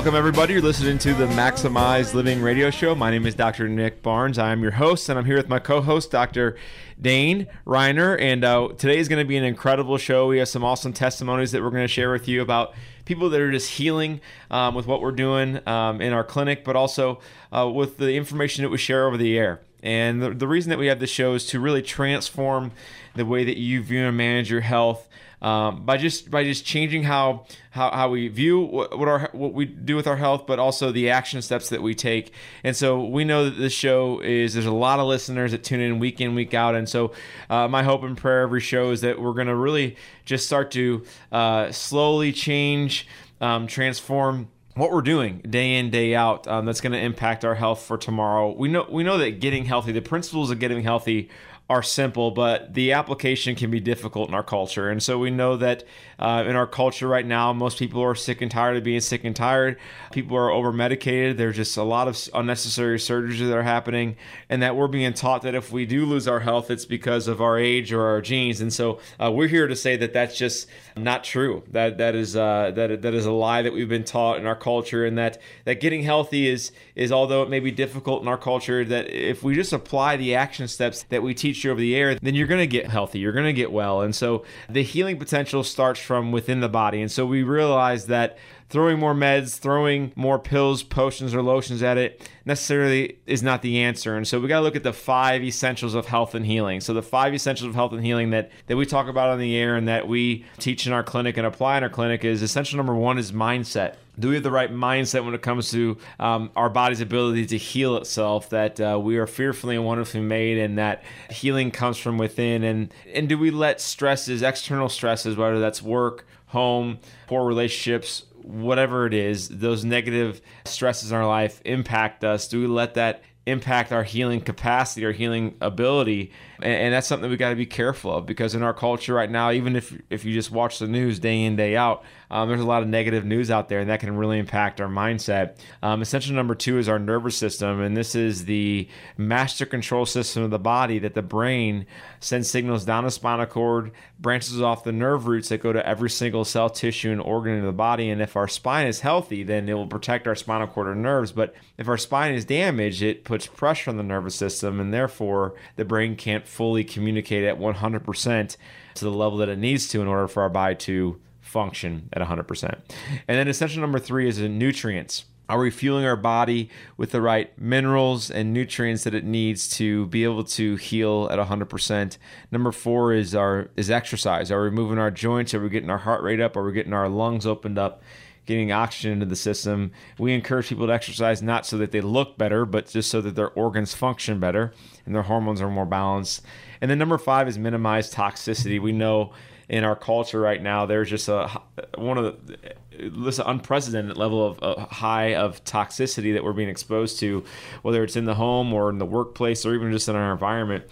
Welcome, everybody. You're listening to the Maximized Living Radio Show. My name is Dr. Nick Barnes. I am your host, and I'm here with my co host, Dr. Dane Reiner. And uh, today is going to be an incredible show. We have some awesome testimonies that we're going to share with you about people that are just healing um, with what we're doing um, in our clinic, but also uh, with the information that we share over the air. And the, the reason that we have this show is to really transform the way that you view and manage your health um, by just by just changing how how, how we view what, what our what we do with our health, but also the action steps that we take. And so we know that this show is there's a lot of listeners that tune in week in week out, and so uh, my hope and prayer every show is that we're going to really just start to uh, slowly change, um, transform what we're doing day in day out um, that's going to impact our health for tomorrow we know we know that getting healthy the principles of getting healthy are simple, but the application can be difficult in our culture. And so we know that uh, in our culture right now, most people are sick and tired of being sick and tired. People are over medicated. There's just a lot of unnecessary surgeries that are happening, and that we're being taught that if we do lose our health, it's because of our age or our genes. And so uh, we're here to say that that's just not true. That that is uh, that that is a lie that we've been taught in our culture, and that that getting healthy is is although it may be difficult in our culture, that if we just apply the action steps that we teach you over the air, then you're going to get healthy. You're going to get well. And so the healing potential starts from within the body. And so we realize that throwing more meds, throwing more pills, potions, or lotions at it necessarily is not the answer. And so we got to look at the five essentials of health and healing. So the five essentials of health and healing that that we talk about on the air and that we teach in our clinic and apply in our clinic is essential number one is mindset do we have the right mindset when it comes to um, our body's ability to heal itself that uh, we are fearfully and wonderfully made and that healing comes from within and and do we let stresses external stresses whether that's work home poor relationships whatever it is those negative stresses in our life impact us do we let that impact our healing capacity or healing ability? And, and that's something we got to be careful of because in our culture right now even if if you just watch the news day in day out um, there's a lot of negative news out there and that can really impact our mindset. Um, essential number two is our nervous system and this is the master control system of the body that the brain sends signals down the spinal cord branches off the nerve roots that go to every single cell tissue and organ in the body and if our spine is healthy then it will protect our spinal cord and nerves but if our spine is damaged it puts pressure on the nervous system and therefore the brain can't fully communicate at 100% to the level that it needs to in order for our body to function at 100%. And then essential number three is nutrients. Are we fueling our body with the right minerals and nutrients that it needs to be able to heal at 100%? Number four is our is exercise. Are we moving our joints? Are we getting our heart rate up? Are we getting our lungs opened up? Getting oxygen into the system. We encourage people to exercise not so that they look better, but just so that their organs function better and their hormones are more balanced. And then number five is minimize toxicity. We know in our culture right now, there's just a one of the this unprecedented level of uh, high of toxicity that we're being exposed to, whether it's in the home or in the workplace or even just in our environment.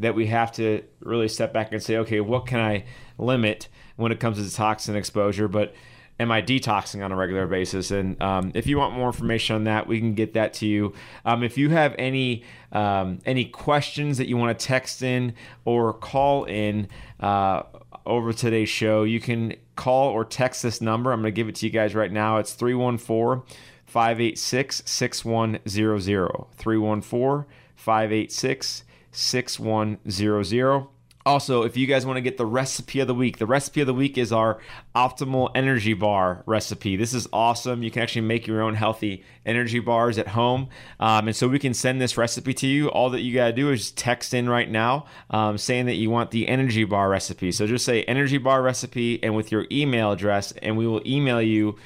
That we have to really step back and say, okay, what can I limit when it comes to toxin exposure? But am I detoxing on a regular basis? And um, if you want more information on that, we can get that to you. Um, if you have any um, any questions that you want to text in or call in uh, over today's show, you can call or text this number. I'm going to give it to you guys right now. It's 314 586 6100. 314 586 6100. Also, if you guys want to get the recipe of the week, the recipe of the week is our optimal energy bar recipe. This is awesome. You can actually make your own healthy energy bars at home. Um, and so we can send this recipe to you. All that you got to do is text in right now um, saying that you want the energy bar recipe. So just say energy bar recipe and with your email address, and we will email you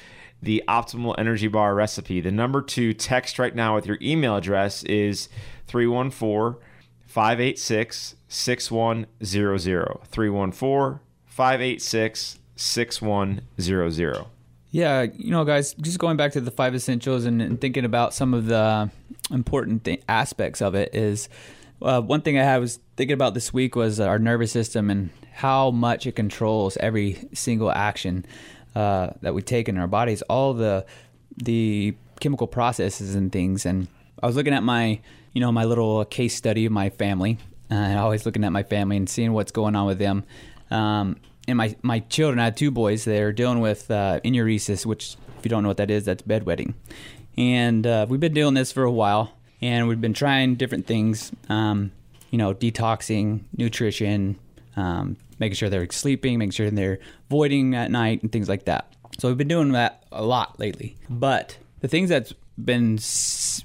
the optimal energy bar recipe. The number to text right now with your email address is 314 586 6100. 314 586 6100. Yeah, you know, guys, just going back to the five essentials and, and thinking about some of the important th- aspects of it is uh, one thing I was thinking about this week was our nervous system and how much it controls every single action uh, that we take in our bodies, all the the chemical processes and things. And I was looking at my, you know, my little case study of my family, uh, and always looking at my family and seeing what's going on with them. Um, and my my children, I had two boys. They're dealing with uh, enuresis, which if you don't know what that is, that's bedwetting. And uh, we've been doing this for a while, and we've been trying different things. Um, you know, detoxing, nutrition, um, making sure they're sleeping, making sure they're voiding at night, and things like that. So we've been doing that a lot lately. But the things that's been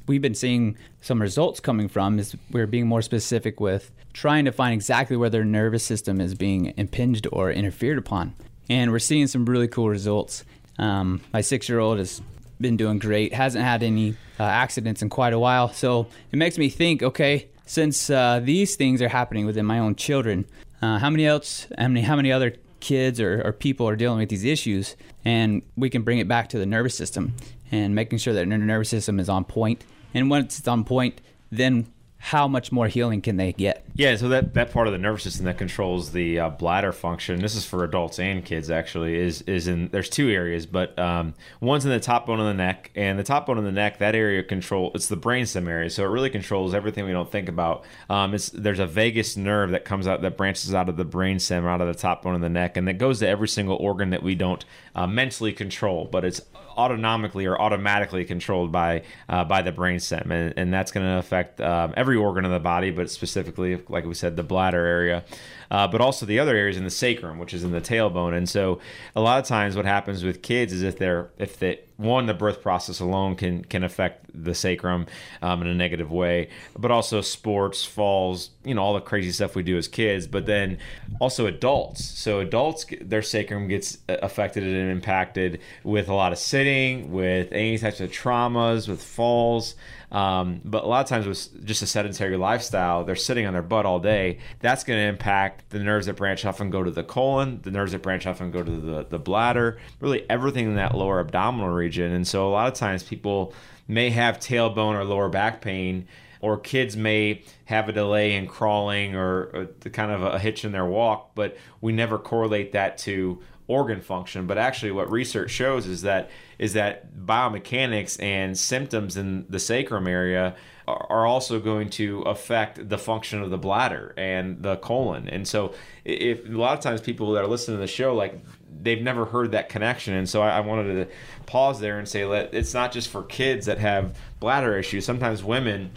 we've been seeing some results coming from is we're being more specific with trying to find exactly where their nervous system is being impinged or interfered upon. And we're seeing some really cool results. Um, my six year old has been doing great, hasn't had any uh, accidents in quite a while. So it makes me think okay, since uh, these things are happening within my own children, uh, how many else, how many, how many other kids or, or, people are dealing with these issues? And we can bring it back to the nervous system and making sure that their nervous system is on point. And once it's on point, then how much more healing can they get? Yeah, so that, that part of the nervous system that controls the uh, bladder function, this is for adults and kids actually, is is in there's two areas, but um, one's in the top bone of the neck, and the top bone of the neck, that area control it's the brainstem area, so it really controls everything we don't think about. Um, it's there's a vagus nerve that comes out that branches out of the brainstem, out of the top bone of the neck, and that goes to every single organ that we don't uh, mentally control, but it's autonomically or automatically controlled by uh, by the brainstem, and, and that's going to affect um, every organ of the body, but specifically, like we said, the bladder area uh, but also the other areas in the sacrum, which is in the tailbone. And so, a lot of times, what happens with kids is if they're if they one the birth process alone can can affect the sacrum um, in a negative way, but also sports, falls, you know, all the crazy stuff we do as kids. But then also adults. So adults, their sacrum gets uh, affected and impacted with a lot of sitting, with any types of traumas, with falls. Um, but a lot of times with just a sedentary lifestyle, they're sitting on their butt all day. That's going to impact the nerves that branch off and go to the colon, the nerves that branch off and go to the, the bladder, really everything in that lower abdominal region. And so a lot of times people may have tailbone or lower back pain or kids may have a delay in crawling or, or kind of a hitch in their walk, but we never correlate that to organ function. But actually, what research shows is that is that biomechanics and symptoms in the sacrum area are also going to affect the function of the bladder and the colon. And so, if a lot of times people that are listening to the show, like they've never heard that connection, and so I, wanted to pause there and say, let it's not just for kids that have bladder issues. Sometimes women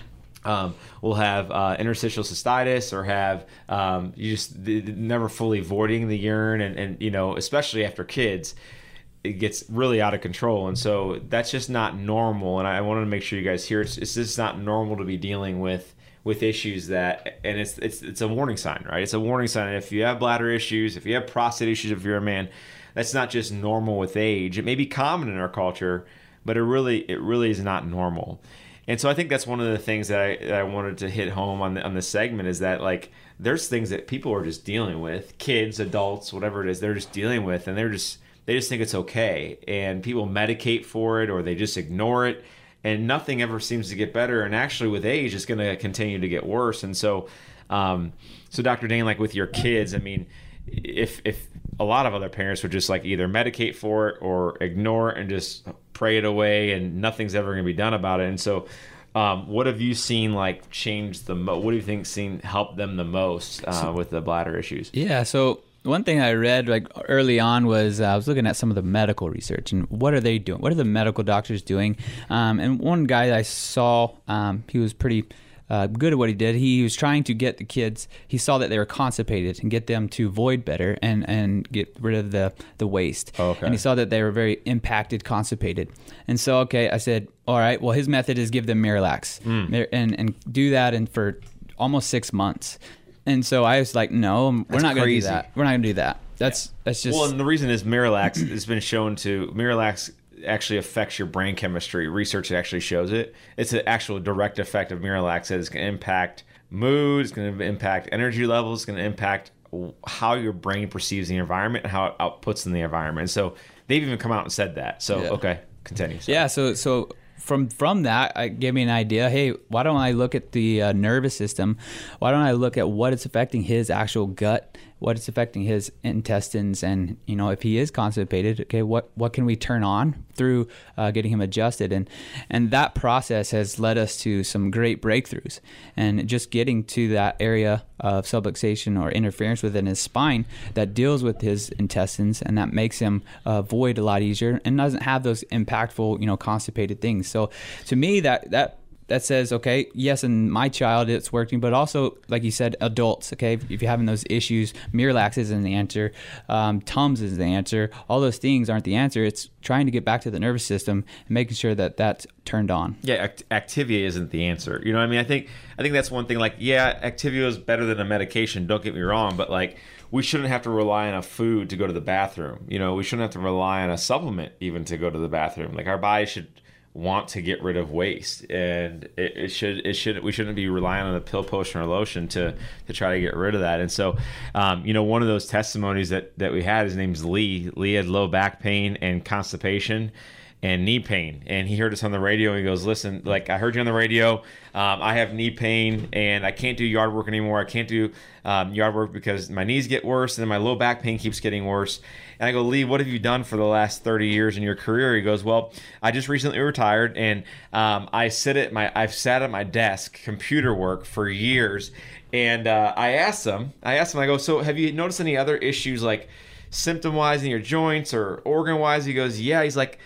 um, will have uh, interstitial cystitis or have um, you just never fully voiding the urine and, and you know especially after kids it gets really out of control. And so that's just not normal. And i, wanted to make sure you guys hear it's, it's just not normal to be dealing with with issues that and it's it's it's a warning sign right? It's a warning sign. And if you have bladder issues if you have prostate issues if you're a man that's not just normal with age. It may be common in our culture but it really it really is not normal. And so I think that's one of the things that I, that I wanted to hit home on the, on this segment is that like there's things that people are just dealing with, kids, adults, whatever it is, they're just dealing with, and they're just they just think it's okay, and people medicate for it or they just ignore it, and nothing ever seems to get better, and actually with age, it's going to continue to get worse. And so, um, so Dr. Dane, like with your kids, I mean, if if a lot of other parents would just like either medicate for it or ignore it and just pray it away and nothing's ever going to be done about it. And so, um, what have you seen like change the mo- what do you think seen help them the most uh, with the bladder issues? Yeah, so one thing I read like early on was uh, I was looking at some of the medical research and what are they doing? What are the medical doctors doing? Um, and one guy I saw, um, he was pretty uh, good at what he did. He was trying to get the kids. He saw that they were constipated and get them to void better and, and get rid of the the waste. Oh, okay. And he saw that they were very impacted, constipated. And so, okay, I said, all right. Well, his method is give them Miralax mm. and and do that and for almost six months. And so I was like, no, we're not going to do that. We're not going to do that. That's yeah. that's just well. And the reason is Miralax has been shown to Miralax actually affects your brain chemistry. Research actually shows it. It's an actual direct effect of Miralax that is going to impact mood, it's going to impact energy levels, it's going to impact how your brain perceives the environment and how it outputs in the environment. So they've even come out and said that. So yeah. okay, continue. Yeah. So so from from that, it gave me an idea. Hey, why don't I look at the uh, nervous system? Why don't I look at what it's affecting his actual gut what it's affecting his intestines, and you know if he is constipated, okay, what what can we turn on through uh, getting him adjusted, and and that process has led us to some great breakthroughs, and just getting to that area of subluxation or interference within his spine that deals with his intestines, and that makes him uh, void a lot easier, and doesn't have those impactful, you know, constipated things. So to me, that that that says, okay, yes, in my child it's working, but also, like you said, adults, okay, if you're having those issues, Miralax isn't the answer, um, Tums is the answer, all those things aren't the answer. It's trying to get back to the nervous system and making sure that that's turned on. Yeah, act- Activia isn't the answer. You know what I mean? I think I think that's one thing. Like, yeah, Activia is better than a medication. Don't get me wrong, but like we shouldn't have to rely on a food to go to the bathroom. You know, we shouldn't have to rely on a supplement even to go to the bathroom. Like our body should want to get rid of waste. And it, it, should it should we shouldn't be relying on a pill potion or lotion to to try to get rid of that. And so um, you know one of those testimonies that that we had his name's lee lee had low back pain and constipation and knee pain. And he heard us on the radio and he goes, Listen, like I heard you on the radio. Um, I have knee pain and I can't do yard work anymore. I can't do um, yard work because my knees get worse and my low back pain keeps getting worse. And I go, Lee, what have you done for the last 30 years in your career? He goes, Well, I just recently retired and um, I sit at my, I've sat at my desk, computer work for years. And uh, I asked him, I asked him, I go, So have you noticed any other issues like symptom wise in your joints or organ wise? He goes, Yeah. He's like,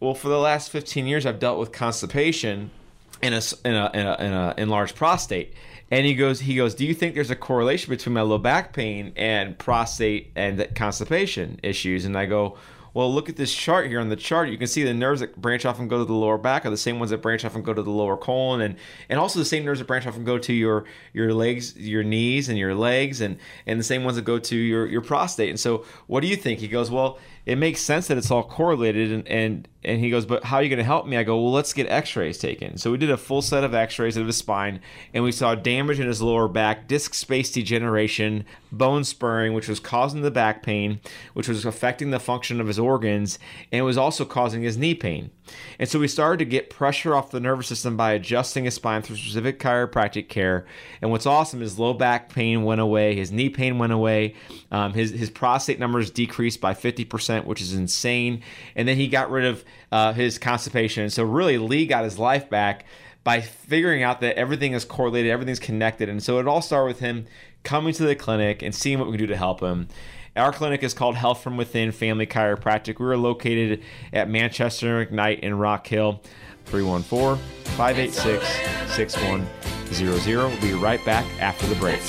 well, for the last 15 years, I've dealt with constipation in a, a, a, a enlarged prostate. And he goes, he goes, do you think there's a correlation between my low back pain and prostate and constipation issues? And I go, well, look at this chart here. On the chart, you can see the nerves that branch off and go to the lower back are the same ones that branch off and go to the lower colon, and and also the same nerves that branch off and go to your your legs, your knees, and your legs, and and the same ones that go to your your prostate. And so, what do you think? He goes, well, it makes sense that it's all correlated, and and and he goes, but how are you going to help me? I go, well, let's get x-rays taken. So we did a full set of x-rays of his spine, and we saw damage in his lower back, disc space degeneration, bone spurring, which was causing the back pain, which was affecting the function of his organs, and it was also causing his knee pain. And so we started to get pressure off the nervous system by adjusting his spine through specific chiropractic care. And what's awesome is low back pain went away, his knee pain went away, um, his his prostate numbers decreased by 50%, which is insane. And then he got rid of uh, his constipation. So really, Lee got his life back by figuring out that everything is correlated, everything's connected. And so it all started with him coming to the clinic and seeing what we can do to help him. Our clinic is called Health from Within Family Chiropractic. We are located at Manchester McKnight in Rock Hill, 314 586 6100. We'll be right back after the break.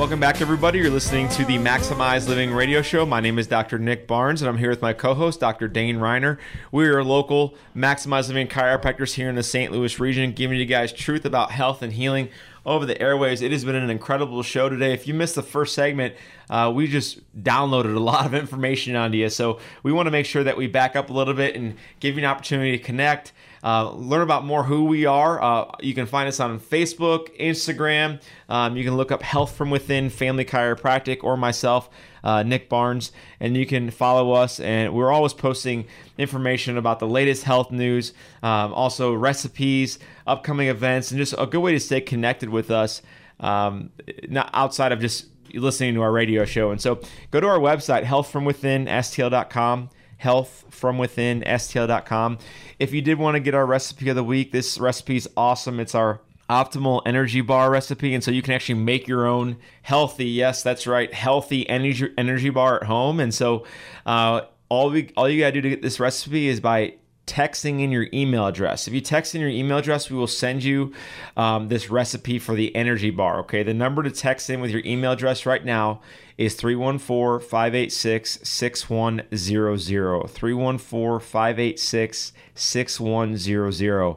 Welcome back, everybody. You're listening to the Maximized Living radio show. My name is Dr. Nick Barnes, and I'm here with my co host, Dr. Dane Reiner. We are local Maximized Living chiropractors here in the St. Louis region, giving you guys truth about health and healing over the airways. It has been an incredible show today. If you missed the first segment, uh, we just downloaded a lot of information onto you. So we want to make sure that we back up a little bit and give you an opportunity to connect. Uh, learn about more who we are. Uh, you can find us on Facebook, Instagram. Um, you can look up Health from Within Family Chiropractic or myself, uh, Nick Barnes, and you can follow us. And we're always posting information about the latest health news, um, also recipes, upcoming events, and just a good way to stay connected with us. Um, not outside of just listening to our radio show. And so go to our website, healthfromwithinstl.com healthfromwithinstl.com. If you did want to get our recipe of the week, this recipe is awesome. It's our optimal energy bar recipe and so you can actually make your own healthy yes that's right healthy energy energy bar at home and so uh, all we all you got to do to get this recipe is by texting in your email address. If you text in your email address, we will send you um, this recipe for the energy bar. Okay, the number to text in with your email address right now is 314 586 6100. 314 586 6100.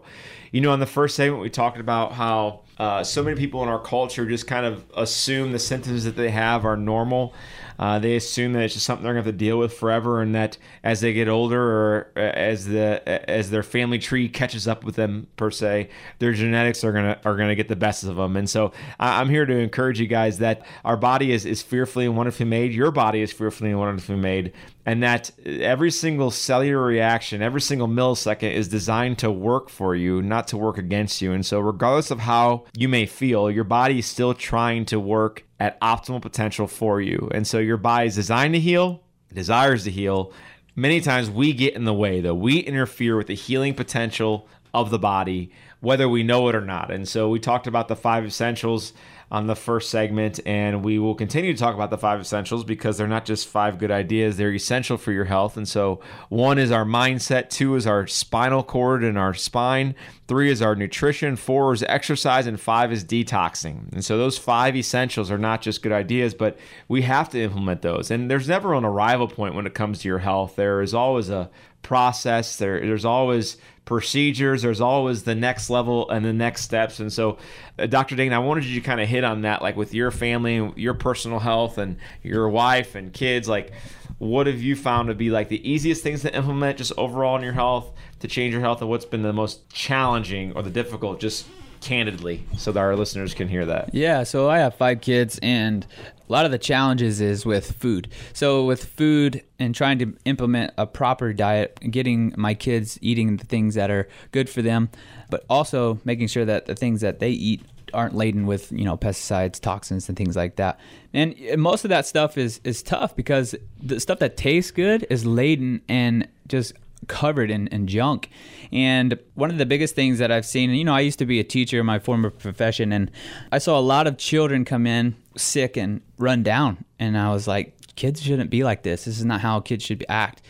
You know, on the first segment, we talked about how uh, so many people in our culture just kind of assume the symptoms that they have are normal. Uh, they assume that it's just something they're going to have to deal with forever, and that as they get older, or uh, as the as their family tree catches up with them per se, their genetics are gonna are gonna get the best of them. And so I'm here to encourage you guys that our body is is fearfully and wonderfully made. Your body is fearfully and wonderfully made, and that every single cellular reaction, every single millisecond is designed to work for you, not to work against you. And so, regardless of how you may feel, your body is still trying to work at optimal potential for you. And so, your body is designed to heal, desires to heal. Many times we get in the way, though. We interfere with the healing potential of the body, whether we know it or not. And so, we talked about the five essentials on the first segment, and we will continue to talk about the five essentials because they're not just five good ideas, they're essential for your health. And so, one is our mindset, two is our spinal cord and our spine, three is our nutrition, four is exercise, and five is detoxing. And so, those five essentials are not just good ideas, but we have to implement those. And there's never an arrival point when it comes to your health, there is always a process, there, there's always procedures. There's always the next level and the next steps. And so, uh, Dr. Dane, I wanted you to kind of hit on that, like with your family, your personal health, and your wife and kids. Like, what have you found to be like the easiest things to implement just overall in your health to change your health, and what's been the most challenging or the difficult, just candidly, so that our listeners can hear that? Yeah. So I have five kids, and a lot of the challenges is with food. So with food and trying to implement a proper diet, getting my kids eating the things that are good for them, but also making sure that the things that they eat aren't laden with you know pesticides, toxins, and things like that. And most of that stuff is is tough because the stuff that tastes good is laden and just covered in, in junk. And one of the biggest things that I've seen, you know, I used to be a teacher in my former profession, and I saw a lot of children come in sick and run down. And I was like, kids shouldn't be like this. This is not how kids should act.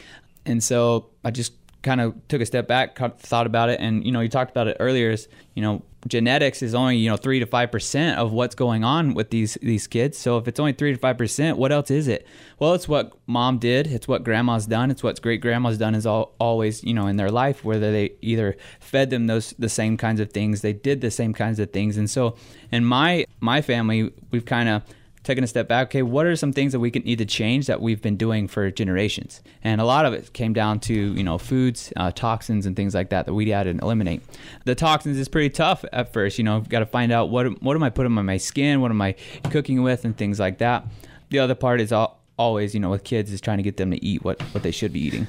And so I just kind of took a step back, thought about it, and you know, you talked about it earlier. Is you know, genetics is only you know three to five percent of what's going on with these these kids. So if it's only three to five percent, what else is it? Well, it's what mom did. It's what grandma's done. It's what great grandma's done. Is all, always you know in their life, whether they either fed them those the same kinds of things, they did the same kinds of things, and so in my my family, we've kind of taking a step back, okay, what are some things that we can need to change that we've been doing for generations? And a lot of it came down to you know foods, uh, toxins, and things like that that we had to eliminate. The toxins is pretty tough at first. You know, got to find out what what am I putting on my skin, what am I cooking with, and things like that. The other part is all always, you know, with kids is trying to get them to eat what, what they should be eating.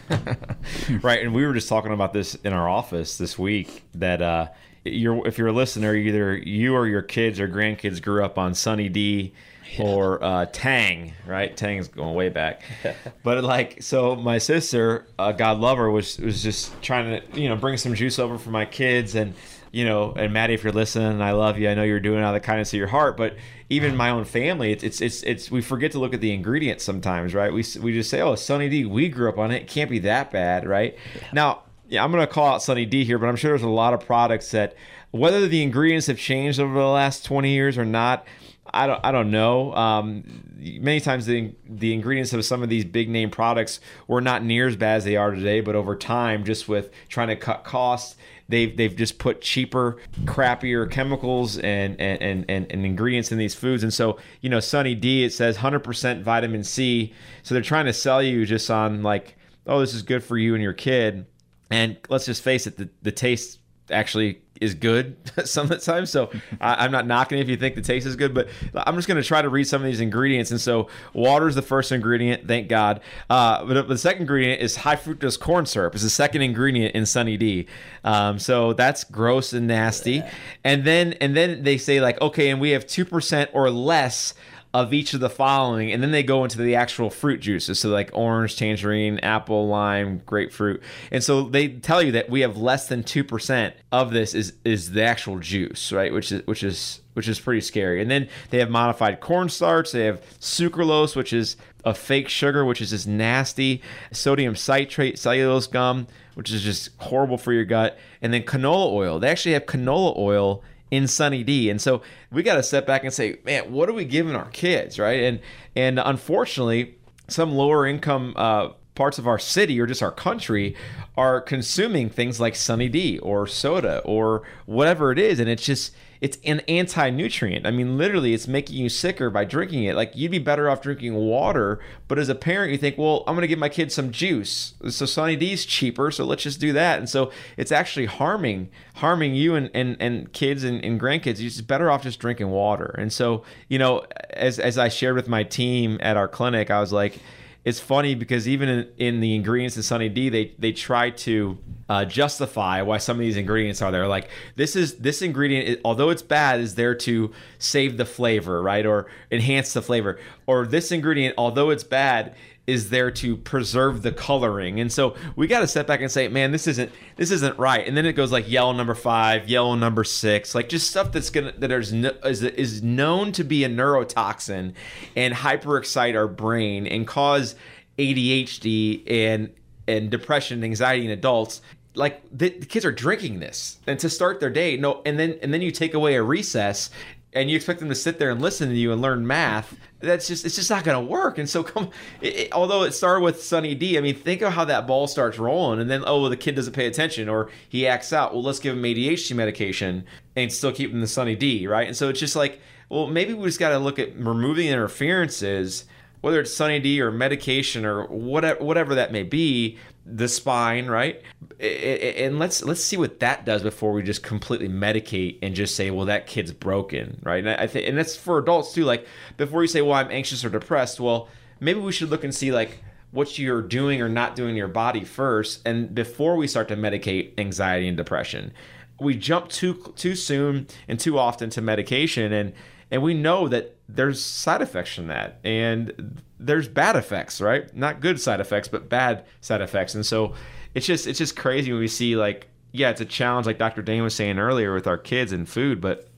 right. And we were just talking about this in our office this week that uh, you're, if you're a listener, either you or your kids or grandkids grew up on Sunny D or uh, Tang, right? Tang is going way back. but like, so my sister, uh, God love her, was was just trying to you know bring some juice over for my kids and you know and Maddie, if you're listening, I love you. I know you're doing out of the kindness of your heart, but even my own family, it's it's it's, it's we forget to look at the ingredients sometimes, right? We we just say, oh, Sunny D, we grew up on it. It can't be that bad, right? Yeah. Now, yeah, I'm going to call out Sunny D here, but I'm sure there's a lot of products that whether the ingredients have changed over the last 20 years or not I don't I don't know. Um, many times the the ingredients of some of these big name products were not near as bad as they are today, but over time, just with trying to cut costs, they've they've just put cheaper, crappier chemicals and and, and, and ingredients in these foods. And so, you know, Sunny D it says 100% vitamin C. So they're trying to sell you just on like, oh, this is good for you and your kid. And let's just face it, the, the taste actually is good some of the time. So I, am not knocking if you think the taste is good, but I'm just going to try to read some of these ingredients. And so water is the first ingredient, thank God. Uh, but the second ingredient is high fructose corn syrup. Is the second ingredient in Sunny D. Um, so that's gross and nasty. And then and then they say like, okay, and we have two percent or less of each of the following, and then they go into the actual fruit juices. So, like orange, tangerine, apple, lime, grapefruit. And so they tell you that we have less than 2% of this is is the actual juice, right? Which is which is which is pretty scary. And then they have modified cornstarch, they have sucralose, which is a fake sugar, which is just nasty, sodium citrate, cellulose gum, which is just horrible for your gut, and then canola oil. They actually have canola oil in Sunny D. And so we got to step back and say, man, what are we giving our kids, right? And and unfortunately, some lower income uh, parts of our city or just our country are consuming things like Sunny D or soda or whatever it is, and it's just it's an anti-nutrient. I mean, literally, it's making you sicker by drinking it. Like you'd be better off drinking water, but as a parent, you think, well, I'm going to give my kid some juice. So Sunny D's cheaper, so let's just do that. And so it's actually harming harming you and and, and kids and, and grandkids. You're just better off just drinking water. And so you know, as as I shared with my team at our clinic, I was like it's funny because even in, in the ingredients in Sunny D, they they try to uh, justify why some of these ingredients are there. Like this is this ingredient, although it's bad, is there to save the flavor, right, or enhance the flavor. Or this ingredient, although it's bad, is there to preserve the coloring. And so we got to step back and say, man, this isn't this isn't right. And then it goes like yellow number five, yellow number six, like just stuff that's gonna that is is, is known to be a neurotoxin and hyperexcite our brain and cause ADHD and and depression and anxiety in adults like the, the, kids are drinking this and to start their day no and then and then you take away a recess and you expect them to sit there and listen to you and learn math that's just it's just not going to work. And so come it, it, although it started with sunny d i mean think of how that ball starts rolling and then oh well, the kid doesn't pay attention or he acts out. Well let's give him adhd medication and still keep him the sunny d right? And so it's just like well maybe we just got to look at removing interferences whether it's Sunny D or medication or whatever whatever that may be, the spine, right? And let's let's see what that does before we just completely medicate and just say, well, that kid's broken, right? And I think, and that's for adults too. Like before you say, well, I'm anxious or depressed, well, maybe we should look and see like what you're doing or not doing in your body first, and before we start to medicate anxiety and depression. We jump too too soon and too often to medication, and and we know that there's side effects from that. And there's bad effects right? Not good side effects but bad side effects. And so it's just it's just crazy when we see like yeah it's a challenge like dr dane was saying earlier with our kids and food but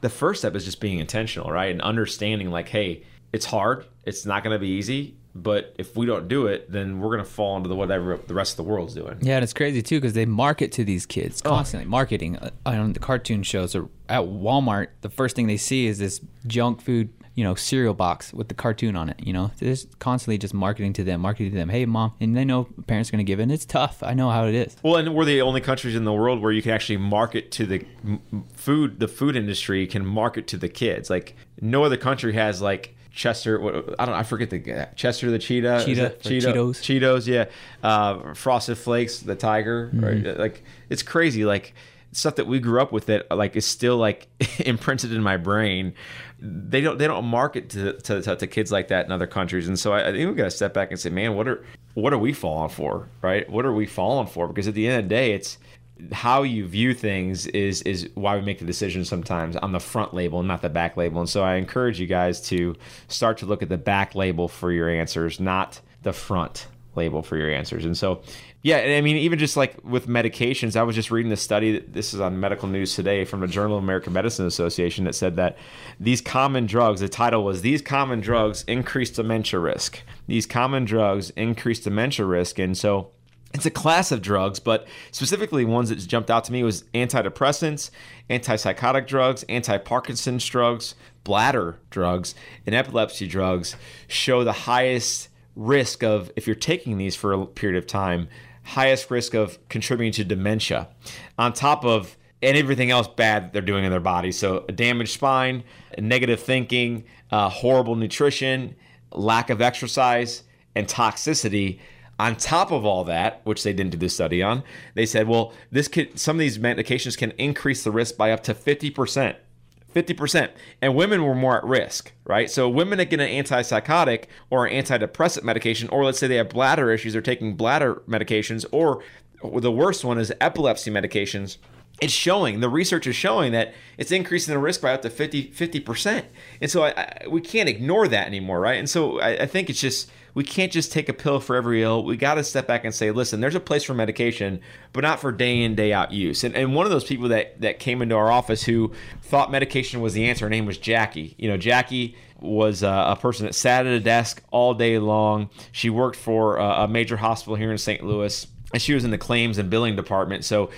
the first step is just being intentional right? And understanding like hey it's hard. It's not going to be easy but if we don't do it, then we're going to fall into the whatever the rest of the world's doing. Yeah, and it's crazy too because they market to these kids oh. constantly. Oh. Marketing uh, on the cartoon shows or at Walmart, the first thing they see is this junk food, you know, cereal box with the cartoon on it. You know, they're just constantly just marketing to them, marketing to them. Hey, mom, and they know parents are going to give. And it's tough. I know how it is. Well, and we're the only countries in the world where you can actually market to the food. The food industry can market to the kids. Like no other country has like Chester. What, I don't. I forget the Chester the cheetah. Cheetah. Cheeto, Cheetos. Cheetos. Yeah. Uh, Frosted Flakes. The tiger. Mm-hmm. Right. Like it's crazy. Like stuff that we grew up with that like is still like imprinted in my brain. They don't. They don't market to to, to, to kids like that in other countries. And so I, I think we got to step back and say, man, what are what are we falling for? Right. What are we falling for? Because at the end of the day, it's how you view things is is why we make the decision sometimes on the front label not the back label. And so i encourage you guys to start to look at the back label for your answers not the front label for your answers. And so yeah i mean even just like with medications i was just reading this study this is on medical news today from the journal of american medicine association that said that these common drugs the title was these common drugs increase dementia risk. These common drugs increase dementia risk. And so it's a class of drugs, but specifically ones that jumped out to me was antidepressants, antipsychotic drugs, anti-Parkinson's drugs, bladder drugs, and epilepsy drugs show the highest risk of if you're taking these for a period of time, highest risk of contributing to dementia. On top of and everything else bad that they're doing in their body. So a damaged spine, negative thinking, uh, horrible nutrition, lack of exercise, and toxicity on top of all that, which they didn't do the study on, they said, well, this could some of these medications can increase the risk by up to 50%. 50%. And women were more at risk, right? So women that get an antipsychotic or an antidepressant medication, or let's say they have bladder issues, they're taking bladder medications, or the worst one is epilepsy medications. It's showing, the research is showing that it's increasing the risk by up to 50, 50%. And so I, I, we can't ignore that anymore, right? And so I, I think it's just, we can't just take a pill for every ill. We got to step back and say, listen, there's a place for medication, but not for day in, day out use. And, and one of those people that, that came into our office who thought medication was the answer, her name was Jackie. You know, Jackie was uh, a person that sat at a desk all day long. She worked for uh, a major hospital here in St. Louis and she was in the claims and billing department. So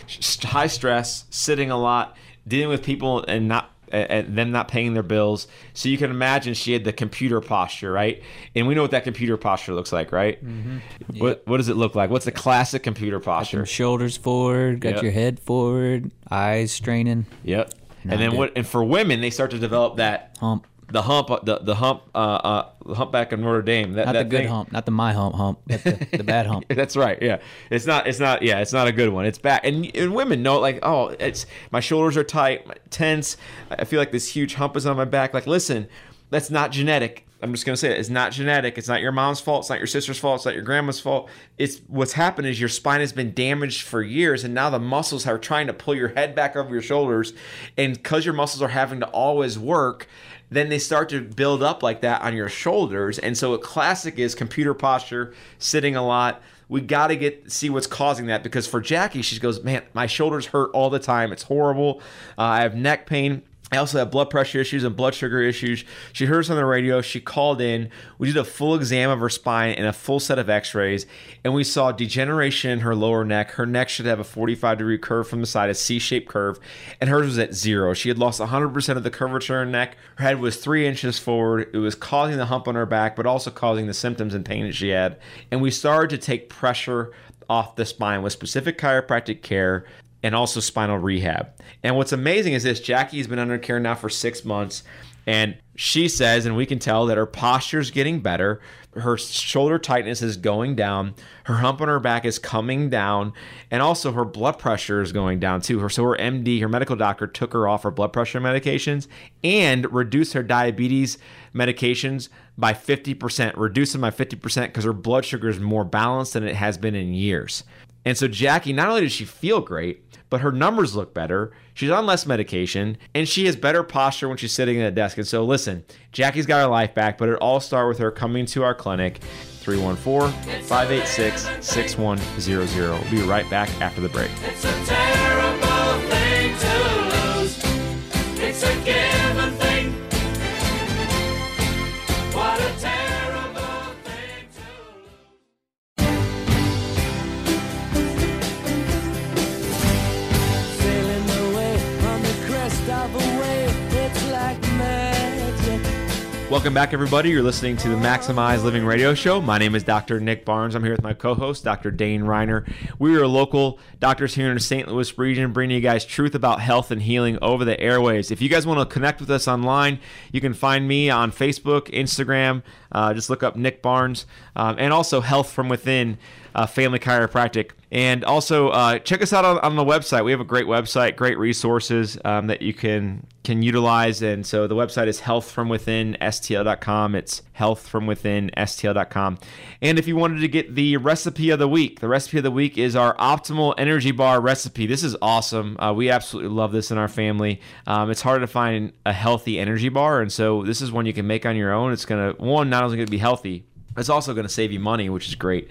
high stress, sitting a lot, dealing with people and not and them not paying their bills. So you can imagine she had the computer posture, right? And we know what that computer posture looks like, right? Mm-hmm. What What does it look like? What's the classic computer posture? shoulders forward, got Yep. your head forward, eyes straining, Yep. Not and then good. what? And for women, they start to develop that hump. The hump, the the hump, uh, uh, the humpback of Notre Dame. That, Not that the good thing. hump, not the my hump hump, but the, the bad hump. That's right. Yeah, it's not. It's not. Yeah, it's not a good one. It's bad. And, and women know, like, oh, it's my shoulders are tight, tense. I feel like this huge hump is on my back. Like, listen, that's not genetic. I'm just gonna say it. It's not genetic. It's not your mom's fault. It's not your sister's fault. It's not your grandma's fault. It's what's happened is your spine has been damaged for years, and now the muscles are trying to pull your head back over your shoulders, and because your muscles are having to always work, then they start to build up like that on your shoulders. And so a classic is computer posture, sitting a lot. We got to get see what's causing that because for Jackie, she goes, "Man, my shoulders hurt all the time. It's horrible. Uh, I have neck pain." I also have blood pressure issues and blood sugar issues. She heard us on the radio. She called in. We did a full exam of her spine and a full set of x rays, and we saw degeneration in her lower neck. Her neck should have a 45 degree curve from the side, a C shaped curve, and hers was at zero. She had lost 100% of the curvature in her neck. Her head was three inches forward. It was causing the hump on her back, but also causing the symptoms and pain that she had. And we started to take pressure off the spine with specific chiropractic care and also spinal rehab. And what's amazing is this Jackie's been under care now for six months. And she says, and we can tell that her posture's getting better. Her shoulder tightness is going down. Her hump on her back is coming down. And also her blood pressure is going down too. Her so her MD, her medical doctor, took her off her blood pressure medications and reduced her diabetes medications by 50%, reduced them by 50% because her blood sugar is more balanced than it has been in years. And so Jackie, not only does she feel great, but her numbers look better. She's on less medication, and she has better posture when she's sitting at a desk. And so, listen, Jackie's got her life back, but it all started with her coming to our clinic, 314 586 6100. We'll be right back after the break. Welcome back, everybody. You're listening to the Maximized Living Radio Show. My name is Dr. Nick Barnes. I'm here with my co host, Dr. Dane Reiner. We are local doctors here in the St. Louis region, bringing you guys truth about health and healing over the airways. If you guys want to connect with us online, you can find me on Facebook, Instagram. Uh, just look up Nick Barnes, um, and also Health from Within. Uh, family chiropractic. And also uh, check us out on, on the website. We have a great website great resources um, that you can can utilize. And so the website is healthfromwithinstl.com it's healthfromwithinstl.com and if you wanted to get the recipe of the week the recipe of the week is our optimal energy bar recipe. This is awesome. Uh, we absolutely love this in our family. Um, it's hard to find a healthy energy bar. And so this is one you can make on your own. It's gonna one not only gonna be healthy it's also going to save you money, which is great.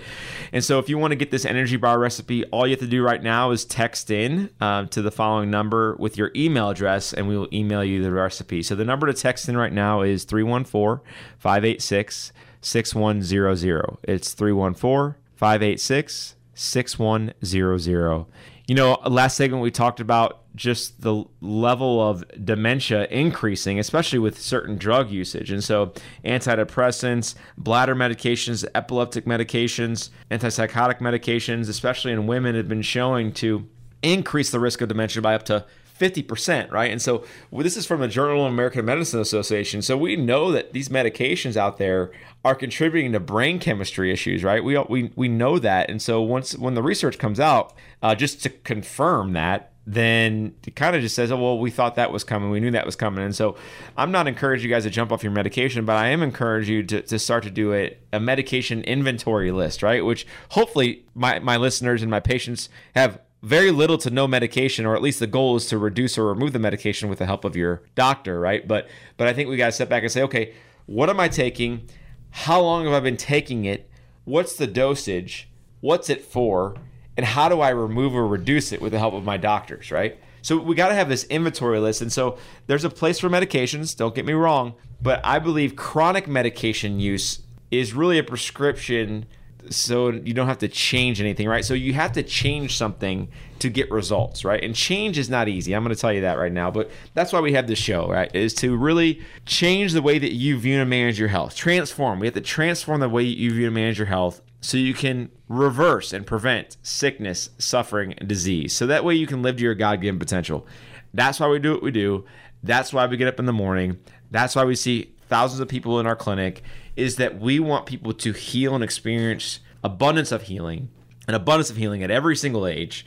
And so, if you want to get this energy bar recipe, all you have to do right now is text in um, to the following number with your email address, and we will email you the recipe. So, the number to text in right now is 314 586 6100. It's 314 586 6100. You know, last segment we talked about just the level of dementia increasing, especially with certain drug usage. And so, antidepressants, bladder medications, epileptic medications, antipsychotic medications, especially in women, have been showing to increase the risk of dementia by up to 50%, right? And so this is from the Journal of American Medicine Association. So we know that these medications out there are contributing to brain chemistry issues, right? We we we know that. And so once when the research comes out, uh, just to confirm that, then it kind of just says, oh, well, we thought that was coming. We knew that was coming. And so I'm not encouraging you guys to jump off your medication, but I am encouraging you to, to start to do a, a medication inventory list, right? Which hopefully my, my listeners and my patients have very little to no medication, or at least the goal is to reduce or remove the medication with the help of your doctor, right? But but I think we got to step back and say, okay, what am I taking? How long have I been taking it? What's the dosage? What's it for? And how do I remove or reduce it with the help of my doctors, right? So we got to have this inventory list. And so there's a place for medications, don't get me wrong, but I believe chronic medication use is really a prescription so you don't have to change anything, right? So you have to change something to get results, right? And change is not easy. I'm going to tell you that right now, but that's why we have this show, right? Is to really change the way that you view and manage your health. Transform. We have to transform the way you view and manage your health so you can reverse and prevent sickness, suffering, and disease. So that way you can live to your God-given potential. That's why we do what we do. That's why we get up in the morning. That's why we see thousands of people in our clinic is that we want people to heal and experience abundance of healing, an abundance of healing at every single age.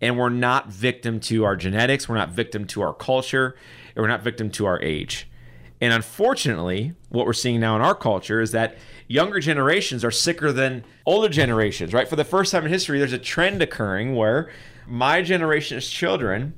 And we're not victim to our genetics, we're not victim to our culture, and we're not victim to our age. And unfortunately, what we're seeing now in our culture is that younger generations are sicker than older generations, right? For the first time in history, there's a trend occurring where my generation's children,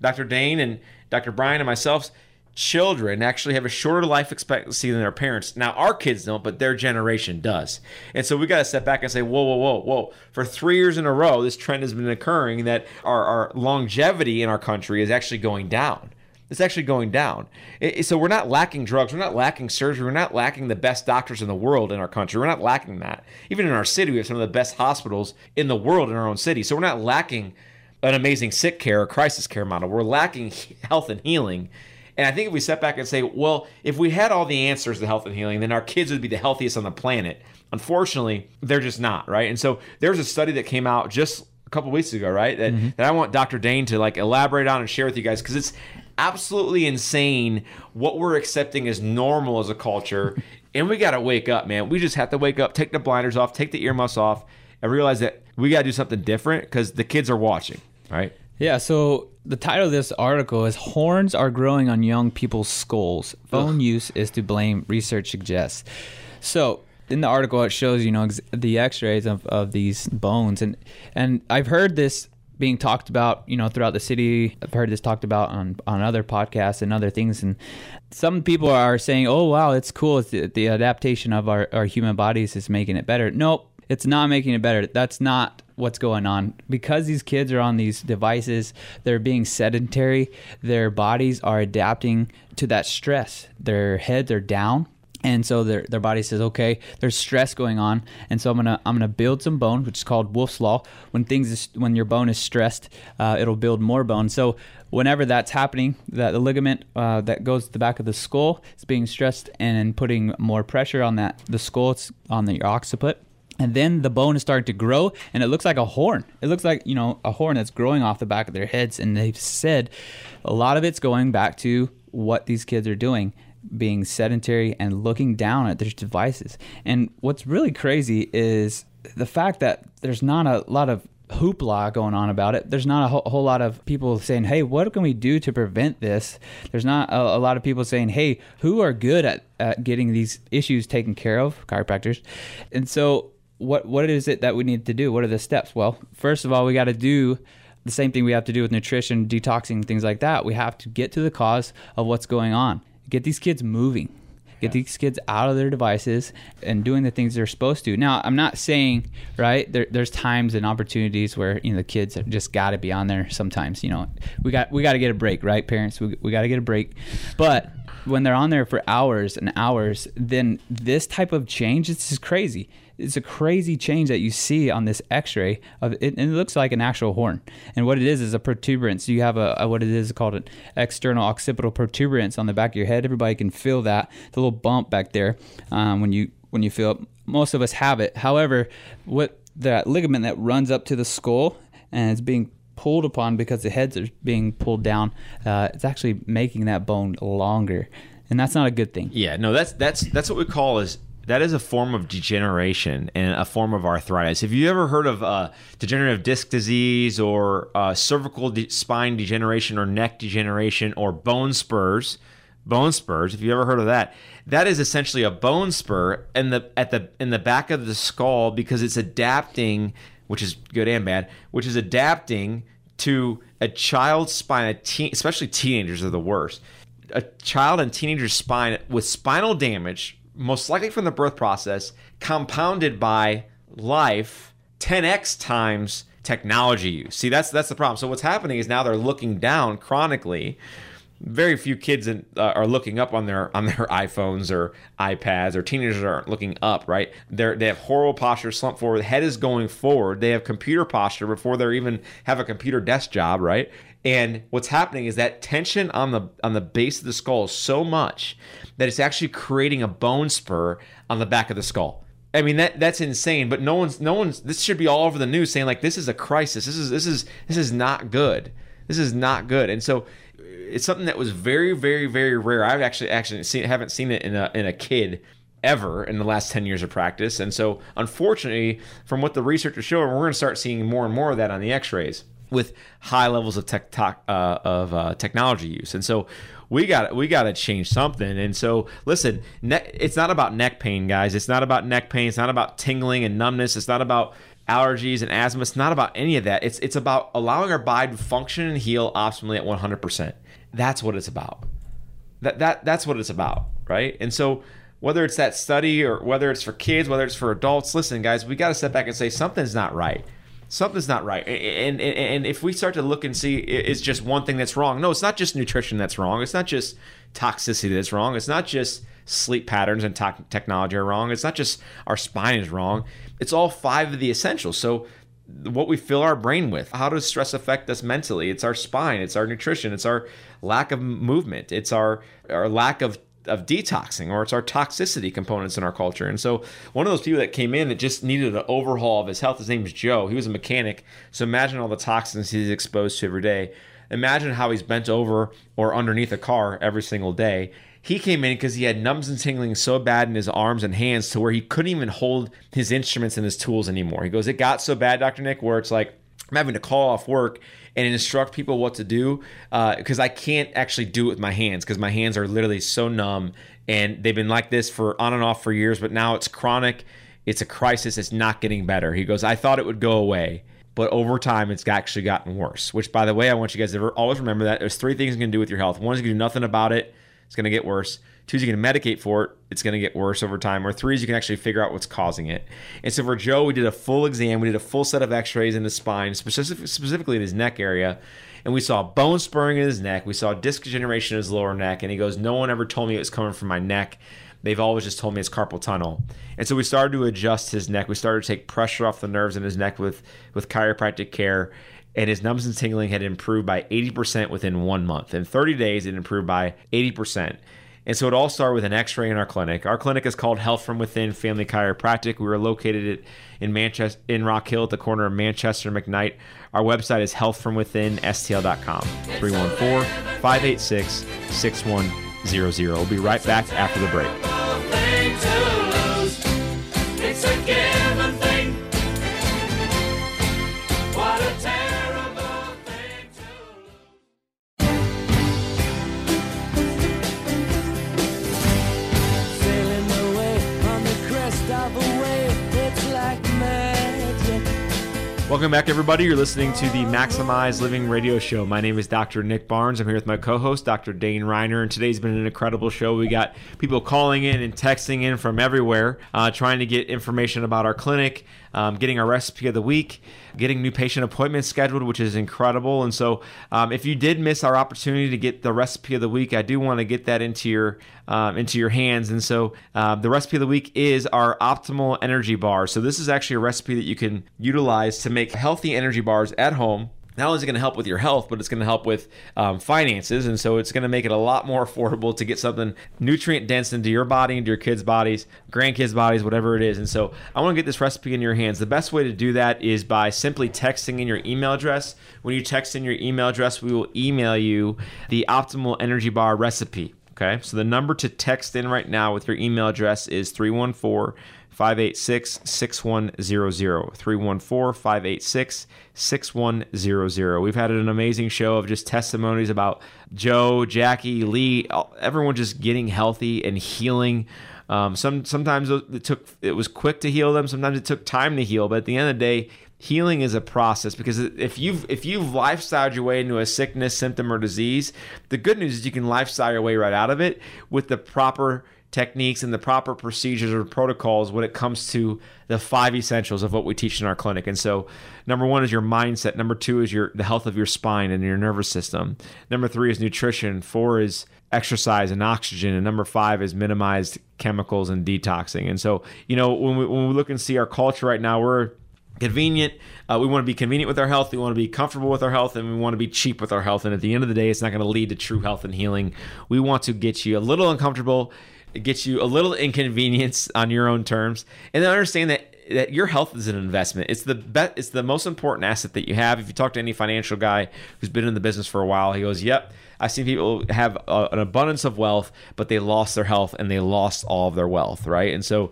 Dr. Dane and Dr. Brian and myself, children actually have a shorter life expectancy than their parents. Now, our kids don't, but their generation does. And so we got to step back and say, whoa, whoa, whoa, whoa. For three years in a row, this trend has been occurring that our, our longevity in our country is actually going down. It's actually going down. It, so we're not lacking drugs. We're not lacking surgery. We're not lacking the best doctors in the world in our country. We're not lacking that. Even in our city, we have some of the best hospitals in the world in our own city. So we're not lacking an amazing sick care or crisis care model. We're lacking health and healing and I think if we step back and say, well, if we had all the answers to health and healing, then our kids would be the healthiest on the planet. Unfortunately, they're just not, right? And so there's a study that came out just a couple weeks ago, right? That, mm-hmm. that I want Dr. Dane to like elaborate on and share with you guys because it's absolutely insane what we're accepting as normal as a culture. and we got to wake up, man. We just have to wake up, take the blinders off, take the earmuffs off, and realize that we got to do something different because the kids are watching, right? Yeah, so the title of this article is Horns Are Growing on Young People's Skulls. Phone Ugh. Use is to Blame, Research Suggests. So, in the article, it shows, you know, ex- the x rays of, of these bones. And, and I've heard this being talked about, you know, throughout the city. I've heard this talked about on, on other podcasts and other things. And some people are saying, oh, wow, it's cool. It's the, the adaptation of our, our human bodies is making it better. Nope, it's not making it better. That's not what's going on. Because these kids are on these devices, they're being sedentary, their bodies are adapting to that stress. Their heads are down. And so their their body says, okay, there's stress going on, and so I'm gonna I'm gonna build some bone, which is called Wolff's law. When things is, when your bone is stressed, uh, it'll build more bone. So whenever that's happening, that the ligament uh, that goes to the back of the skull is being stressed and putting more pressure on that the skull, it's on the occiput and then the bone is starting to grow and it looks like a horn it looks like you know a horn that's growing off the back of their heads and they've said a lot of it's going back to what these kids are doing being sedentary and looking down at their devices and what's really crazy is the fact that there's not a lot of hoopla going on about it. There's not a whole, lot of people saying, "Hey, what can we do to prevent this?" There's not a, a, lot of people saying, "Hey, who are good at, at getting these issues taken care of?" Chiropractors, and so what what is it that we need to do? What are the steps? Well, first of all, we got to do the same thing we have to do with nutrition, detoxing, things like that. We have to get to the cause of what's going on. Get these kids moving. Get yeah. these kids out of their devices and doing the things they're supposed to. Now, I'm not saying right there, there's times and opportunities where you know the kids have just got to be on there. Sometimes you know we got we got to get a break, right, parents? We we got to get a break, but when they're on there for hours and hours, then this type of change, this is crazy it's a crazy change that you see on this X-ray of it, it looks like an actual horn. And what it is is a protuberance. You have a, a what it is called an external occipital protuberance on the back of your head. Everybody can feel that the little bump back there um, when you when you feel it. Most of us have it. However, what that ligament that runs up to the skull and it's being pulled upon because the heads are being pulled down, uh, it's actually making that bone longer, and that's not a good thing. Yeah, no, that's that's that's what we call is that is a form of degeneration and a form of arthritis. Have you ever heard of uh, degenerative disc disease or uh, cervical de- spine degeneration or neck degeneration or bone spurs? Bone spurs. If you ever heard of that, that is essentially a bone spur in the at the in the back of the skull because it's adapting, which is good and bad, which is adapting to a child's spine. A teen, especially teenagers are the worst. A child and teenager spine with spinal damage most likely from the birth process, compounded by life 10x times technology use. See, that's that's the problem. So what's happening is now they're looking down chronically very few kids in, uh, are looking up on their on their iPhones or iPads or teenagers aren't looking up, right? They're they have horrible posture, slump forward, head is going forward. They have computer posture before they even have a computer desk job, right? And what's happening is that tension on the on the base of the skull is so much that it's actually creating a bone spur on the back of the skull. I mean that that's insane, but no one's no one's this should be all over the news saying like this is a crisis. This is this is this is not good. This is not good. And so it's something that was very very very rare. I've actually actually seen haven't seen it in a in a kid ever in the last 10 years of practice. And so unfortunately, from what the research is showing, we're going to start seeing more and more of that on the x-rays with high levels of tech, uh, of uh, technology use. And so we got we got to change something. And so listen, ne- it's not about neck pain, guys. It's not about neck pain. It's not about tingling and numbness. It's not about allergies and asthma. It's not about any of that. It's it's about allowing our body to function and heal optimally at 100%. That's what it's about. That that that's what it's about, right? And so whether it's that study or whether it's for kids, whether it's for adults, listen, guys, we got to step back and say something's not right something's not right. And, and and if we start to look and see it's just one thing that's wrong. No, it's not just nutrition that's wrong. It's not just toxicity that's wrong. It's not just sleep patterns and to- technology are wrong. It's not just our spine is wrong. It's all five of the essentials. So what we fill our brain with. How does stress affect us mentally? It's our spine, it's our nutrition, it's our lack of movement, it's our our lack of of detoxing or it's our toxicity components in our culture. And so one of those people that came in that just needed an overhaul of his health, his name is Joe. He was a mechanic. So imagine all the toxins he's exposed to every day. Imagine how he's bent over or underneath a car every single day. He came in because he had numbs and tingling so bad in his arms and hands to where he couldn't even hold his instruments and his tools anymore. He goes, It got so bad, Dr. Nick, where it's like I'm having to call off work and instruct people what to do because uh, I can't actually do it with my hands because my hands are literally so numb and they've been like this for on and off for years, but now it's chronic. It's a crisis. It's not getting better. He goes, I thought it would go away, but over time, it's actually gotten worse. Which, by the way, I want you guys to always remember that there's three things you can do with your health. One is you can do nothing about it. It's going to get worse. Two is you can medicate for it. It's going to get worse over time. Or three is you can actually figure out what's causing it. And so for Joe, we did a full exam. We did a full set of X-rays in the spine, specific, specifically in his neck area, and we saw bone spurring in his neck. We saw disc degeneration in his lower neck. And he goes, "No one ever told me it was coming from my neck." They've always just told me it's carpal tunnel. And so we started to adjust his neck. We started to take pressure off the nerves in his neck with, with chiropractic care. And his numbs and tingling had improved by 80% within one month. In 30 days, it improved by 80%. And so it all started with an x-ray in our clinic. Our clinic is called Health from Within Family Chiropractic. We were located in Manchester in Rock Hill at the corner of Manchester and McKnight. Our website is healthfromwithinstl.com. 314-586-6100. We'll be right back after the break. Welcome back, everybody. You're listening to the Maximized Living Radio Show. My name is Dr. Nick Barnes. I'm here with my co host, Dr. Dane Reiner, and today's been an incredible show. We got people calling in and texting in from everywhere, uh, trying to get information about our clinic, um, getting our recipe of the week, getting new patient appointments scheduled, which is incredible. And so, um, if you did miss our opportunity to get the recipe of the week, I do want to get that into your um, into your hands. And so, uh, the recipe of the week is our optimal energy bar. So this is actually a recipe that you can utilize to make healthy energy bars at home not only is it going to help with your health, but it's going to help with um, finances. And so it's going to make it a lot more affordable to get something nutrient dense into your body, into your kids' bodies, grandkids' bodies, whatever it is. And so I want to get this recipe in your hands. The best way to do that is by simply texting in your email address. When you text in your email address, we will email you the optimal energy bar recipe. Okay. So the number to text in right now with your email address is 314- 586 6100. 314 586 6100. We've had an amazing show of just testimonies about Joe, Jackie, Lee, everyone just getting healthy and healing. Um, some sometimes it took it was quick to heal them. Sometimes it took time to heal. But at the end of the day, healing is a process because if you've if you've lifestyled your way into a sickness, symptom, or disease, the good news is you can lifestyle your way right out of it with the proper techniques and the proper procedures or protocols when it comes to the five essentials of what we teach in our clinic. And so, number one is your mindset. Number two is your the health of your spine and your nervous system. Number three is nutrition. Four is exercise and oxygen. And number five is minimized chemicals and detoxing. And so, you know, when we, when we look and see our culture right now, we're convenient. Uh, we want to be convenient with our health. We want to be comfortable with our health, and we want to be cheap with our health. And at the end of the day, it's not going to lead to true health and healing. We want to get you a little uncomfortable, get you a little inconvenience on your own terms, and then understand that that your health is an investment. It's the best. it's the most important asset that you have. If you talk to any financial guy who's been in the business for a while, he goes, "Yep, I've seen people have a, an abundance of wealth, but they lost their health and they lost all of their wealth, right?" And so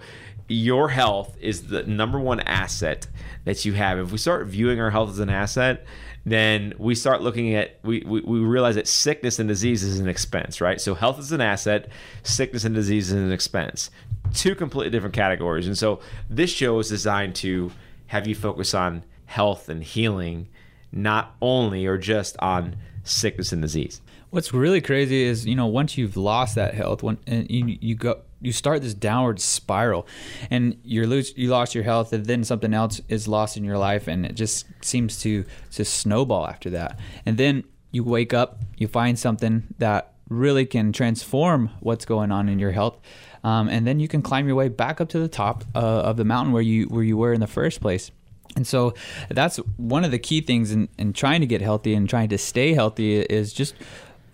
your health is the number one asset that you have. If we start viewing our health as an asset, then we start looking at we, we, we realize that sickness and disease is an expense, right? So health is an asset, sickness and disease is an expense. Two completely different categories. And so this show is designed to have you focus on health and healing, not only or just on sickness and disease. What's really crazy is you know once you've lost that health, when and you you go you start this downward spiral, and you lose you lost your health, and then something else is lost in your life, and it just seems to to snowball after that, and then you wake up, you find something that really can transform what's going on in your health, um, and then you can climb your way back up to the top uh, of the mountain where you where you were in the first place. And so that's one of the key things in, in trying to get healthy and trying to stay healthy is just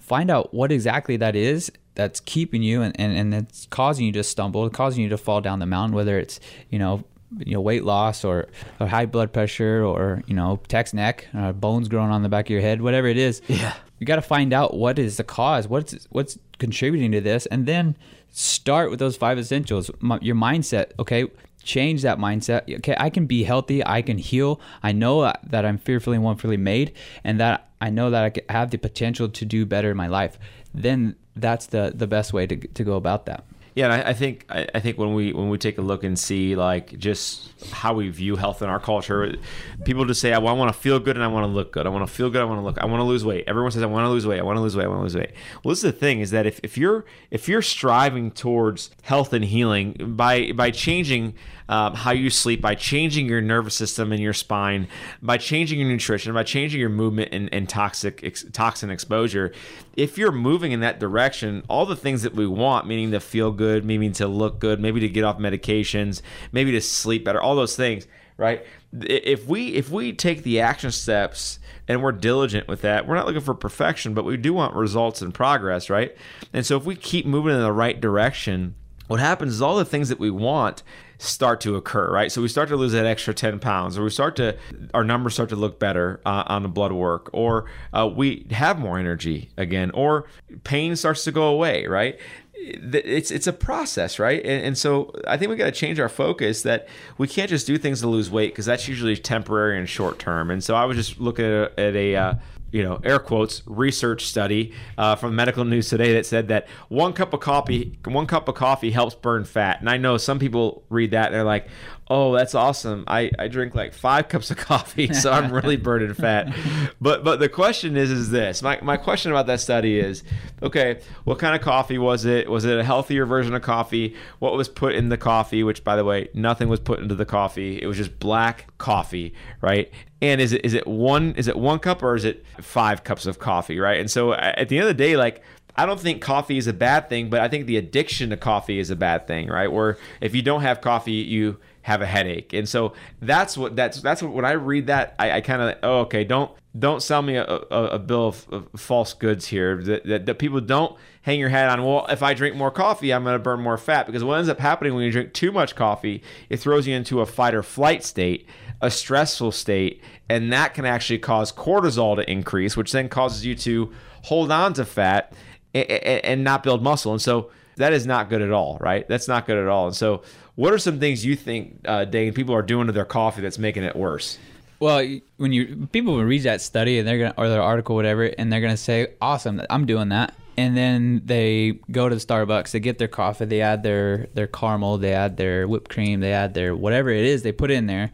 find out what exactly that is that's keeping you and, and, and that's causing you to stumble, causing you to fall down the mountain, whether it's, you know, you know, weight loss or, or high blood pressure or, you know, text neck, uh, bones growing on the back of your head, whatever it is. Yeah. You got to find out what is the cause, what's, what's contributing to this, and then start with those five essentials. My, your mindset, okay, change that mindset. Okay, I can be healthy, I can heal. I know that I'm fearfully and wonderfully made, and that I know that I have the potential to do better in my life. Then that's the the best way to to go about that. Yeah, and I, I think I, I think when we when we take a look and see like just how we view health in our culture, people just say, "I, want to feel good and I want to look good. I want to feel good. I want to look. I want to lose weight." Everyone says, "I want to lose weight. I want to lose weight. I want to lose weight." Well, this is the thing: is that if, if you're if you're striving towards health and healing by by changing um, how you sleep, by changing your nervous system and your spine, by changing your nutrition, by changing your movement and, and toxic ex, toxin exposure, if you're moving in that direction, all the things that we want, meaning to feel good, meaning to look good, maybe to get off medications, maybe to sleep better, all those things, right? If we if we take the action steps and we're diligent with that, we're not looking for perfection, but we do want results and progress, right? And so if we keep moving in the right direction, what happens is all the things that we want start to occur, right? So we start to lose that extra 10 pounds, or we start to, our numbers start to look better uh, on the blood work, or uh, we have more energy again, or pain starts to go away, right? It's it's a process, right? And, and so I think we got to change our focus that we can't just do things to lose weight because that's usually temporary and short term. And so I was just looking at a, at a uh, you know, air quotes, research study uh, from Medical News Today that said that one cup of coffee, one cup of coffee helps burn fat. And I know some people read that and they're like, "Oh, that's awesome! I, I drink like five cups of coffee, so I'm really burning fat." But but the question is is this? My my question about that study is, okay, what kind of coffee was it? Was it a healthier version of coffee? What was put in the coffee? Which, by the way, nothing was put into the coffee. It was just black coffee, right? And is it is it one is it one cup or is it five cups of coffee right and so uh, at the end of the day like I don't think coffee is a bad thing, but I think the addiction to coffee is a bad thing, right? Where if you don't have coffee, you have a headache, and so that's what that's that's what when I read that, I, I kind of oh okay, don't don't sell me a, a, a bill of, of, false goods here. That, that, that people don't hang your hat on. Well, if I drink more coffee, I'm going to burn more fat because what ends up happening when you drink too much coffee, it throws you into a fight or flight state, a stressful state, and that can actually cause cortisol to increase, which then causes you to hold on to fat and, not build muscle. And so that is not good at all, right? That's not good at all. And so, what are some things you think, uh, Dane, people are doing to their coffee that's making it worse? Well, when you people will read that study and they're gonna or their article, whatever, and they're gonna say, "Awesome, I'm doing that." And then they go to the Starbucks, they get their coffee, they add their their caramel, they add their whipped cream, they add their whatever it is they put in there,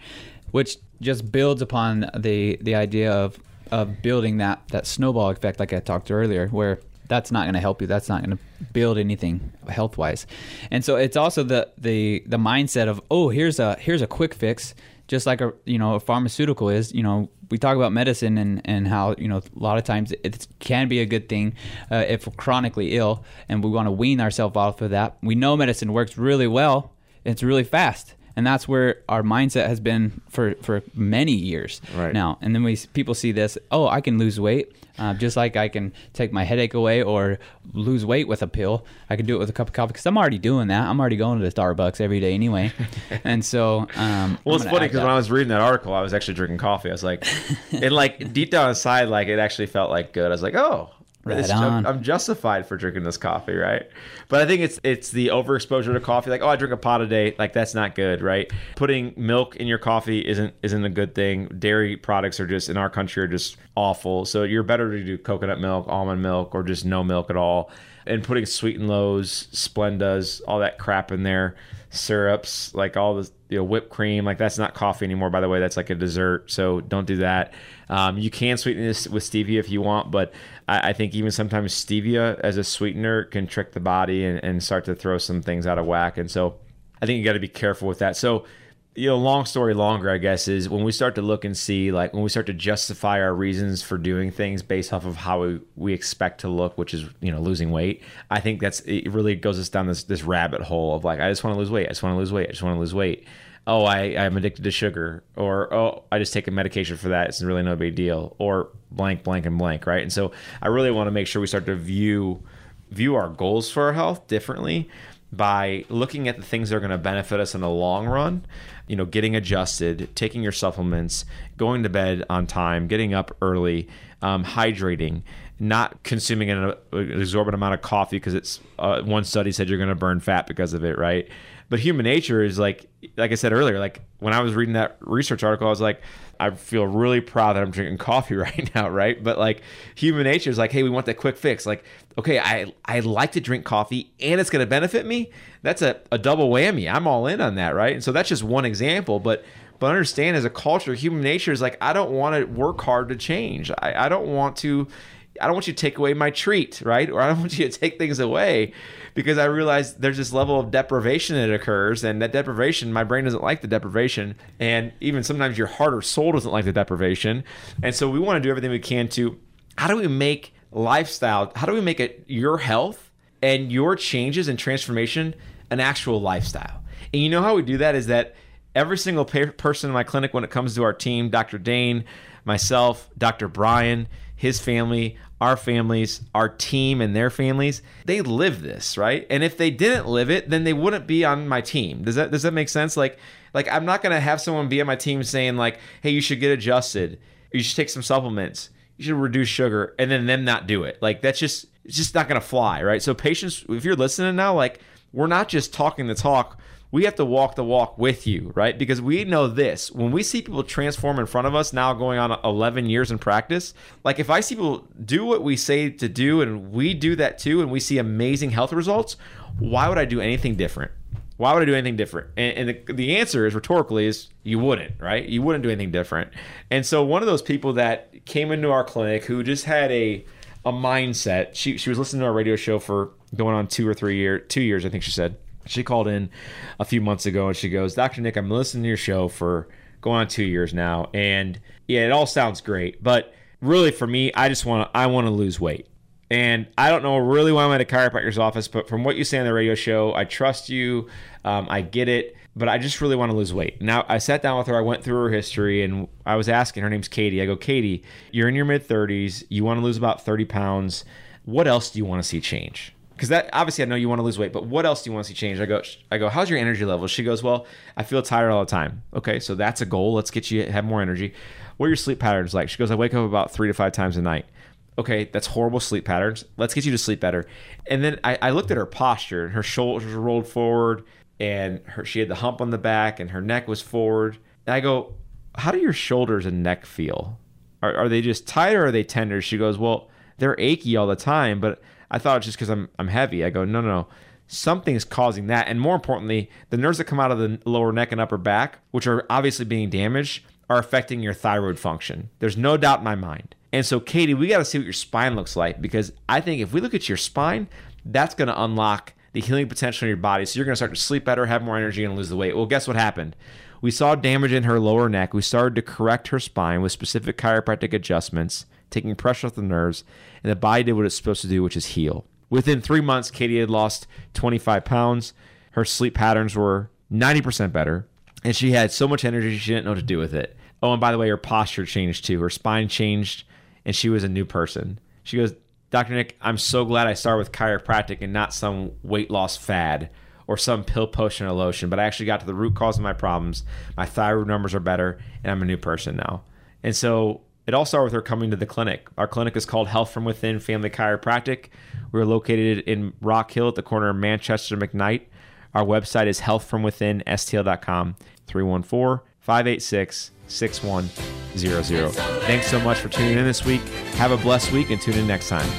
which just builds upon the the idea of of building that that snowball effect, like I talked to earlier, where that's not going to help you. That's not going to build anything health wise. And so it's also the the the mindset of oh here's a here's a quick fix, just like a you know a pharmaceutical is. You know we talk about medicine and and how you know a lot of times it can be a good thing uh, if we're chronically ill and we want to wean ourselves off of that. We know medicine works really well. It's really fast and that's where our mindset has been for for many years Right. now. And then we people see this, oh, I can lose weight, uh, just like I can take my headache away or lose weight with a pill. I can do it with a cup of coffee because I'm already doing that. I'm already going to the Starbucks every day anyway, and so um, Well, it's funny because when I was reading that article, I was actually drinking coffee. I was like, and like deep down inside, like it actually felt like good. I was like, oh, Right on. I'm, I'm justified for drinking this coffee, right? But I think it's it's the overexposure to coffee. Like, oh, I drink a pot a day. Like that's not good, right? Putting milk in your coffee isn't isn't a good thing. Dairy products are just in our country are just awful. So you're better to do coconut milk, almond milk, or just no milk at all. And putting sweet and lows, Splendas, all that crap in there, syrups, like all the you know, whipped cream, like that's not coffee anymore. By the way, that's like a dessert. So don't do that. Um, you can sweeten this with stevia if you want, but I, I think even sometimes stevia as a sweetener can trick the body and, and start to throw some things out of whack. And so I think you got to be careful with that. So you know, long story longer, I guess, is when we start to look and see, like, when we start to justify our reasons for doing things based off of how we, we expect to look, which is, you know, losing weight. I think that's it. Really goes us down this this rabbit hole of like, I just want to lose weight. I just want to lose weight. I just want to lose weight. Oh, I I'm addicted to sugar, or oh, I just take a medication for that. It's really no big deal, or blank, blank, and blank, right? And so I really want to make sure we start to view view our goals for our health differently by looking at the things that are going to benefit us in the long run you know getting adjusted taking your supplements going to bed on time getting up early um, hydrating not consuming an, an exorbitant amount of coffee because it's uh, one study said you're going to burn fat because of it right? But human nature is like like i said earlier like when i was reading that research article i was like i feel really proud that i'm drinking coffee right now right? But like human nature is like hey we want that quick fix. Like okay i i like to drink coffee and it's going to benefit me. That's a, a double whammy. I'm all in on that right? And so that's just one example but but understand as a culture human nature is like i don't want to work hard to change. I, I don't want to I don't want you to take away my treat, right? Or I don't want you to take things away because I realize there's this level of deprivation that occurs. And that deprivation, my brain doesn't like the deprivation. And even sometimes your heart or soul doesn't like the deprivation. And so we want to do everything we can to how do we make lifestyle, how do we make it your health and your changes and transformation an actual lifestyle? And you know how we do that is that every single person in my clinic, when it comes to our team, Dr. Dane, myself, Dr. Brian, his family, our families, our team, and their families, they live this, right? And if they didn't live it, then they wouldn't be on my team. Does that does that make sense? Like, like I'm not gonna have someone be on my team saying like, "Hey, you should get adjusted. You should take some supplements. You should reduce sugar," and then them not do it. Like that's just it's just not gonna fly, right? So patients, if you're listening now, like we're not just talking the talk we have to walk the walk with you, right? Because we know this. When we see people transform in front of us now going on 11 years in practice, like if I see people do what we say to do and we do that too and we see amazing health results, why would I do anything different? Why would I do anything different? And, and the, the answer is rhetorically is you wouldn't, right? You wouldn't do anything different. And so one of those people that came into our clinic who just had a a mindset. She she was listening to our radio show for going on two or three years, two years, I think she said. She called in a few months ago and she goes, Dr. Nick, I'm listening to your show for going on two years now. And yeah, it all sounds great. But really for me, I just want to, I want to lose weight. And I don't know really why I'm at a chiropractor's office, but from what you say on the radio show, I trust you. Um, I get it, but I just really want to lose weight. Now, I sat down with her, I went through her history, and I was asking, her name's Katie. I go, Katie, you're in your mid 30s, you want to lose about 30 pounds. What else do you want to see change? Because that obviously I know you want to lose weight, but what else do you want to see change? I go, I go, how's your energy level? She goes, well, I feel tired all the time. Okay, so that's a goal. Let's get you have more energy. What are your sleep patterns like? She goes, I wake up about three to five times a night. Okay, that's horrible sleep patterns. Let's get you to sleep better. And then I, I looked at her posture, and her shoulders were rolled forward, and her she had the hump on the back, and her neck was forward. And I go, how do your shoulders and neck feel? Are, are they just tight or are they tender? She goes, well, they're achy all the time, but I thought it's just because I'm I'm heavy. I go, no, no, no. Something's causing that, and more importantly, the nerves that come out of the lower neck and upper back, which are obviously being damaged, are affecting your thyroid function. There's no doubt in my mind. And so, Katie, we got to see what your spine looks like because I think if we look at your spine, that's going to unlock the healing potential in your body. So you're going to start to sleep better, have more energy, and lose the weight. Well, guess what happened? We saw damage in her lower neck. We started to correct her spine with specific chiropractic adjustments, taking pressure off the nerves, and the body did what it's supposed to do, which is heal. Within three months, Katie had lost 25 pounds. Her sleep patterns were 90% better, and she had so much energy she didn't know what to do with it. Oh, and by the way, her posture changed too. Her spine changed, and she was a new person. She goes, Dr. Nick, I'm so glad I started with chiropractic and not some weight loss fad or some pill potion or lotion, but I actually got to the root cause of my problems. My thyroid numbers are better, and I'm a new person now. And so it all started with her coming to the clinic. Our clinic is called Health from Within Family Chiropractic. We're located in Rock Hill at the corner of Manchester McKnight. Our website is healthfromwithinstl.com, 314 586 6100. Thanks so much for tuning in this week. Have a blessed week and tune in next time.